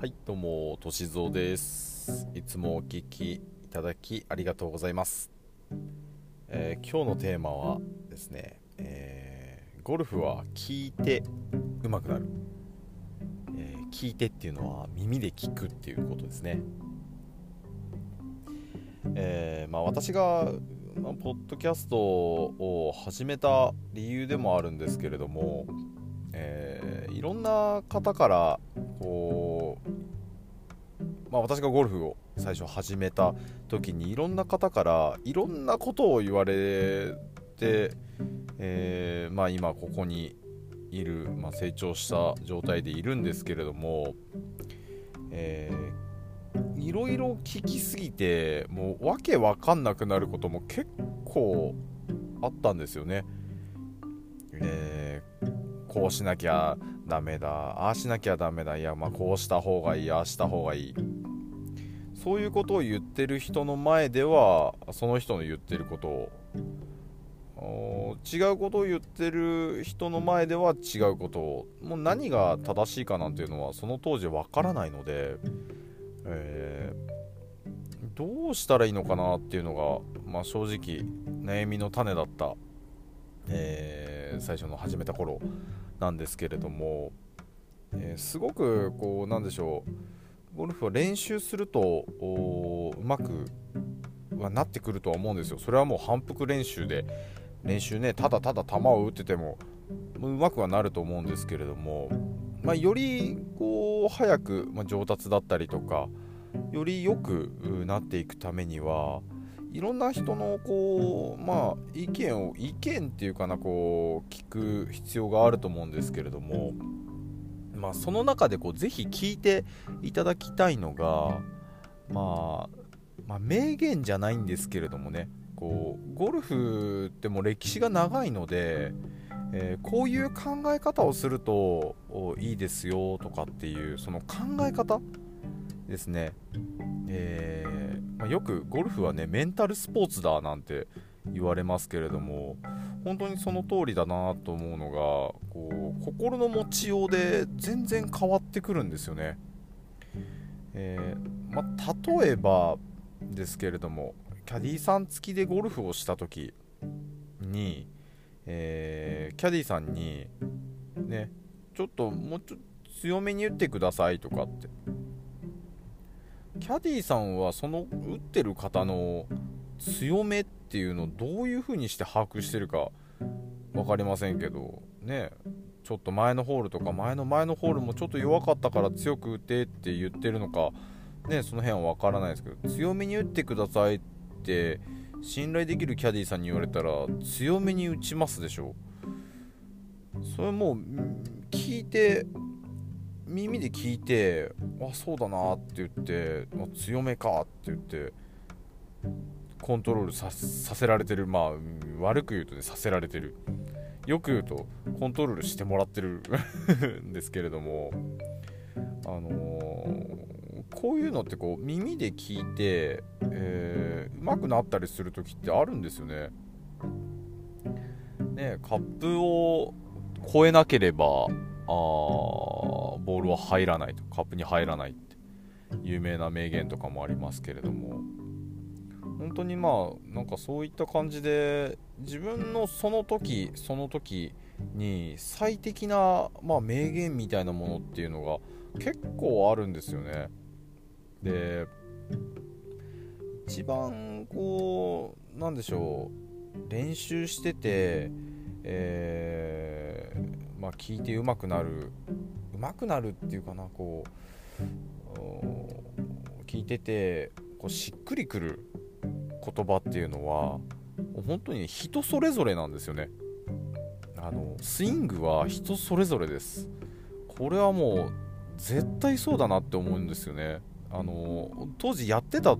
はい、どうも、としぞです。いつもお聞きいただきありがとうございます。えー今日のテーマはですね、えーゴルフは聞いて上手くなる、えー聞いてっていうのは耳で聞くっていうことですね。えーまあ、私が、まあポッドキャストを始めた理由でもあるんですけれども、えーいろんな方からこう、まあ、私がゴルフを最初始めた時にいろんな方からいろんなことを言われて、えーまあ、今ここにいる、まあ、成長した状態でいるんですけれども、えーいろいろ聞きすぎてもうわけわかんなくなることも結構あったんですよね。えーこうしなきゃダメだああしなきゃダメだいやまあこうした方がいいああした方がいい。そういうことを言ってる人の前ではその人の言ってることを違うことを言ってる人の前では違うことをもう何が正しいかなんていうのはその当時わからないので、えーどうしたらいいのかなっていうのが、まあ、正直悩みの種だった、えー最初の始めた頃。なんですけれども、えーすごくこうなんでしょうゴルフは練習するとうまくはなってくるとは思うんですよ。それはもう反復練習で練習ねただただ球を打っててもうまくはなると思うんですけれども、まあ、よりこう早く、まあ上達だったりとかより良くなっていくためにはいろんな人のこうまあ意見を意見っていうかなこう聞く必要があると思うんですけれどもまあその中でこうぜひ聞いていただきたいのがまあまあ名言じゃないんですけれどもねこうゴルフっても歴史が長いので、えこういう考え方をするといいですよとかっていうその考え方ですね、えーまあよくゴルフはねメンタルスポーツだなんて言われますけれども本当にその通りだなと思うのがこう心の持ちようで全然変わってくるんですよね、えーまあ、例えばですけれどもキャディーさん付きでゴルフをした時に、えーキャディーさんにねちょっともうちょっと強めに打ってくださいとかってキャディーさんはその打ってる方の強めっていうのをどういう風にして把握してるか分かりませんけどねちょっと前のホールとか前の前のホールもちょっと弱かったから強く打てって言ってるのかねその辺は分からないですけど強めに打ってくださいって信頼できるキャディーさんに言われたら強めに打ちますでしょそれもう聞いて耳で聞いてあそうだなって言ってあ強めかって言ってコントロールさせられてる。まあ悪く言うとねさせられてる。よく言うとコントロールしてもらってる。ん ですけれどもあのーこういうのってこう耳で聞いて、えー、上手くなったりする時ってあるんですよね。ねカップを越えなければあボールは入らないとカップに入らないって有名な名言とかもありますけれども。本当にまあなんかそういった感じで自分のその時その時に最適な、まあ、名言みたいなものっていうのが結構あるんですよね。で一番こうなんでしょう練習しててえーまあ聞いて上手くなる上手くなるっていうかなこう聞いててこうしっくりくる言葉っていうのは本当に人それぞれなんですよね。あのスイングは人それぞれです。これはもう絶対そうだなって思うんですよね。あの当時やってた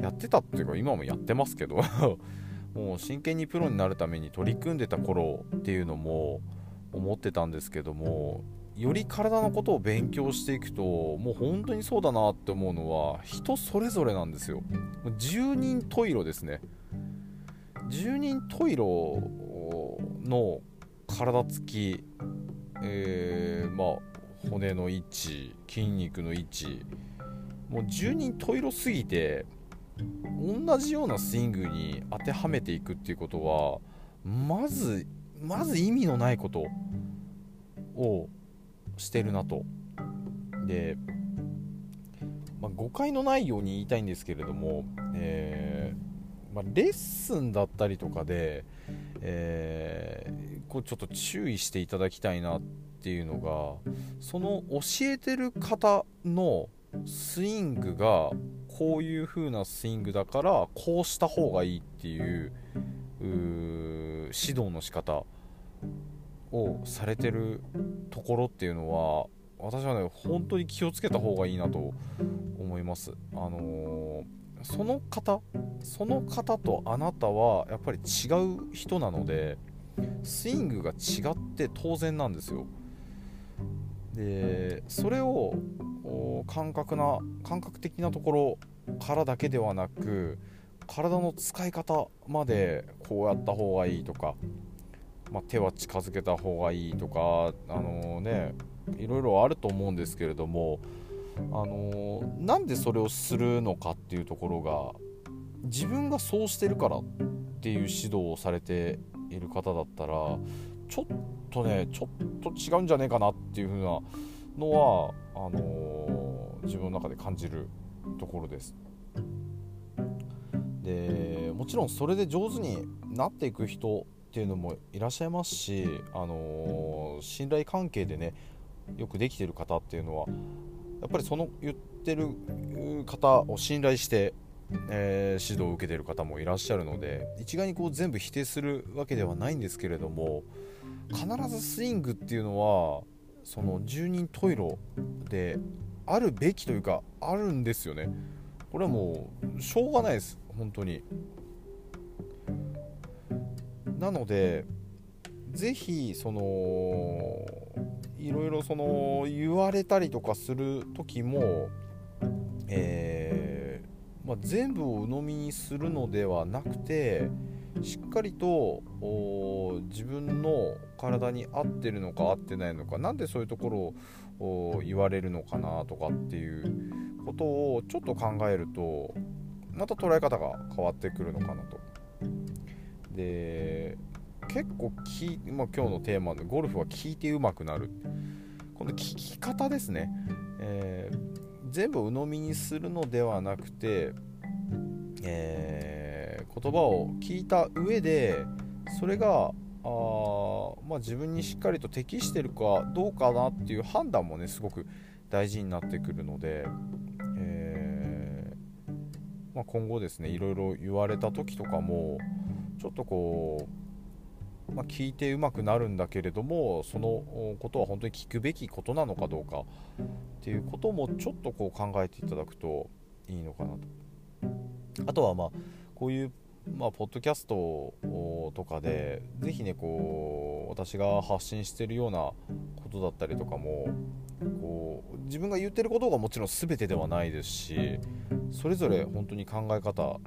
やってたっていうか今もやってますけど もう真剣にプロになるために取り組んでた頃っていうのも思ってたんですけどもより体のことを勉強していくともう本当にそうだなって思うのは人それぞれなんですよ。十人十色ですね。十人十色の体つき、えーまあ骨の位置筋肉の位置もう十人十色すぎて同じようなスイングに当てはめていくっていうことはまずまず意味のないことをしてるなと。で、まあ、誤解のないように言いたいんですけれども、えー、まあ、レッスンだったりとかで、えー、こうちょっと注意していただきたいなっていうのがその教えてる方のスイングがこういう風なスイングだからこうした方がいいっていう指導の仕方をされてるところっていうのは私はね本当に気をつけた方がいいなと思います。あのー、その方その方とあなたはやっぱり違う人なのでスイングが違って当然なんですよ。でそれを感覚な感覚的なところからだけではなく体の使い方までこうやった方がいいとか、まあ、手は近づけた方がいいとかあの、ねいろいろあると思うんですけれどもあのー、なんでそれをするのかっていうところが自分がそうしてるからっていう指導をされている方だったらちょっとねちょっと違うんじゃねえかなっていう風なのはあの、自分の中で感じるところです。でもちろんそれで上手になっていく人っていうのもいらっしゃいますし、あのー、信頼関係でねよくできてる方っていうのはやっぱりその言ってる方を信頼して、えー、指導を受けてる方もいらっしゃるので一概にこう全部否定するわけではないんですけれども必ずスイングっていうのはその十人十色であるべきというかあるんですよね。これはもうしょうがないです。本当に。なのでぜひそのいろいろその言われたりとかする時も、えー、まあ、全部を鵜呑みにするのではなくてしっかりと自分の体に合ってるのか合ってないのか何でそういうところを言われるのかなとかっていうことをちょっと考えるとまた捉え方が変わってくるのかなと。で結構き、まあ、今日のテーマでゴルフは聞いてうまくなる。この聞き方ですね、えー、全部鵜呑みにするのではなくて、えー、言葉を聞いた上でそれがあ、まあ、自分にしっかりと適してるかどうかなっていう判断もねすごく大事になってくるので、えー、まあ、今後ですねいろいろ言われた時とかもちょっとこうまあ、聞いてうまくなるんだけれどもそのことは本当に聞くべきことなのかどうかっていうこともちょっとこう考えていただくといいのかなと。あとはまあこういうまあ、ポッドキャストとかでぜひねこう私が発信してるようなことだったりとかもこう自分が言ってることがもちろん全てではないですしそれぞれ本当に考え方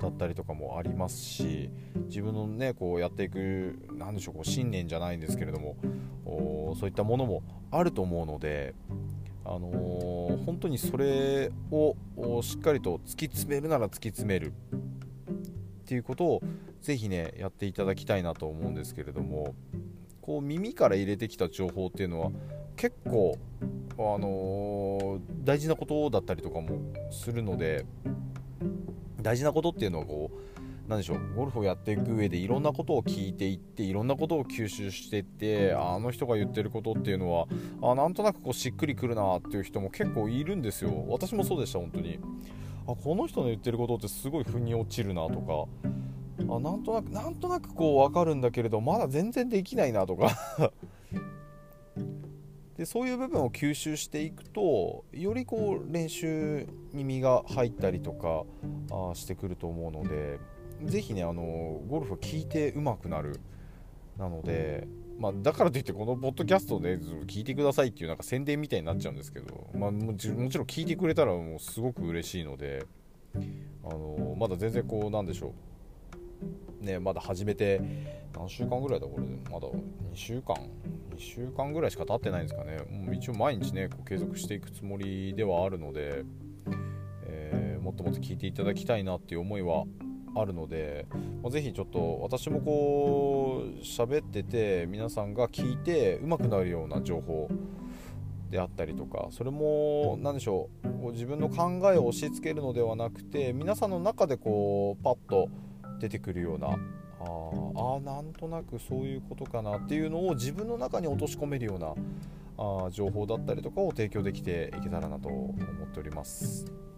だったりとかもありますし自分のねこうやっていく何でしょうこう信念じゃないんですけれどもそういったものもあると思うので、あのー、本当にそれをしっかりと突き詰めるなら突き詰めるっていうことをぜひねやっていただきたいなと思うんですけれどもこう耳から入れてきた情報っていうのは結構、あのー、大事なことだったりとかもするので大事なことっていうのはこうなんでしょうゴルフをやっていく上でいろんなことを聞いていっていろんなことを吸収していってあの人が言ってることっていうのはあなんとなくこうしっくりくるなっていう人も結構いるんですよ。私もそうでした本当に。あこの人の言ってることってすごい腑に落ちるなとか。あなんとなくなんとなくこう分かるんだけれどまだ全然できないなとか。でそういう部分を吸収していくとよりこう練習に身が入ったりとかあしてくると思うのでぜひねあのゴルフを聞いて上手くなる。なので、まあ、だからといってこのポッドキャストで聞いてくださいっていうなんか宣伝みたいになっちゃうんですけど、まあ、もちろん聞いてくれたらもうすごく嬉しいのであのまだ全然こうなんでしょう。ねまだ始めて何週間ぐらいだこれまだ2週間？2週間ぐらいしか経ってないんですかね。もう一応毎日ねこう継続していくつもりではあるので、えー、もっともっと聞いていただきたいなっていう思いはあるので、まあ、ぜひちょっと私もこう喋ってて皆さんが聞いて上手くなるような情報であったりとかそれも何でしょう自分の考えを押し付けるのではなくて皆さんの中でこうパッと出てくるようなああなんとなくそういうことかなっていうのを自分の中に落とし込めるようなあ情報だったりとかを提供できていけたらなと思っております。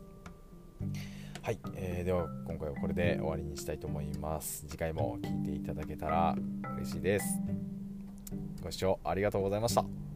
はい、えー、では今回はこれで終わりにしたいと思います。次回も聴いていただけたら嬉しいです。ご視聴ありがとうございました。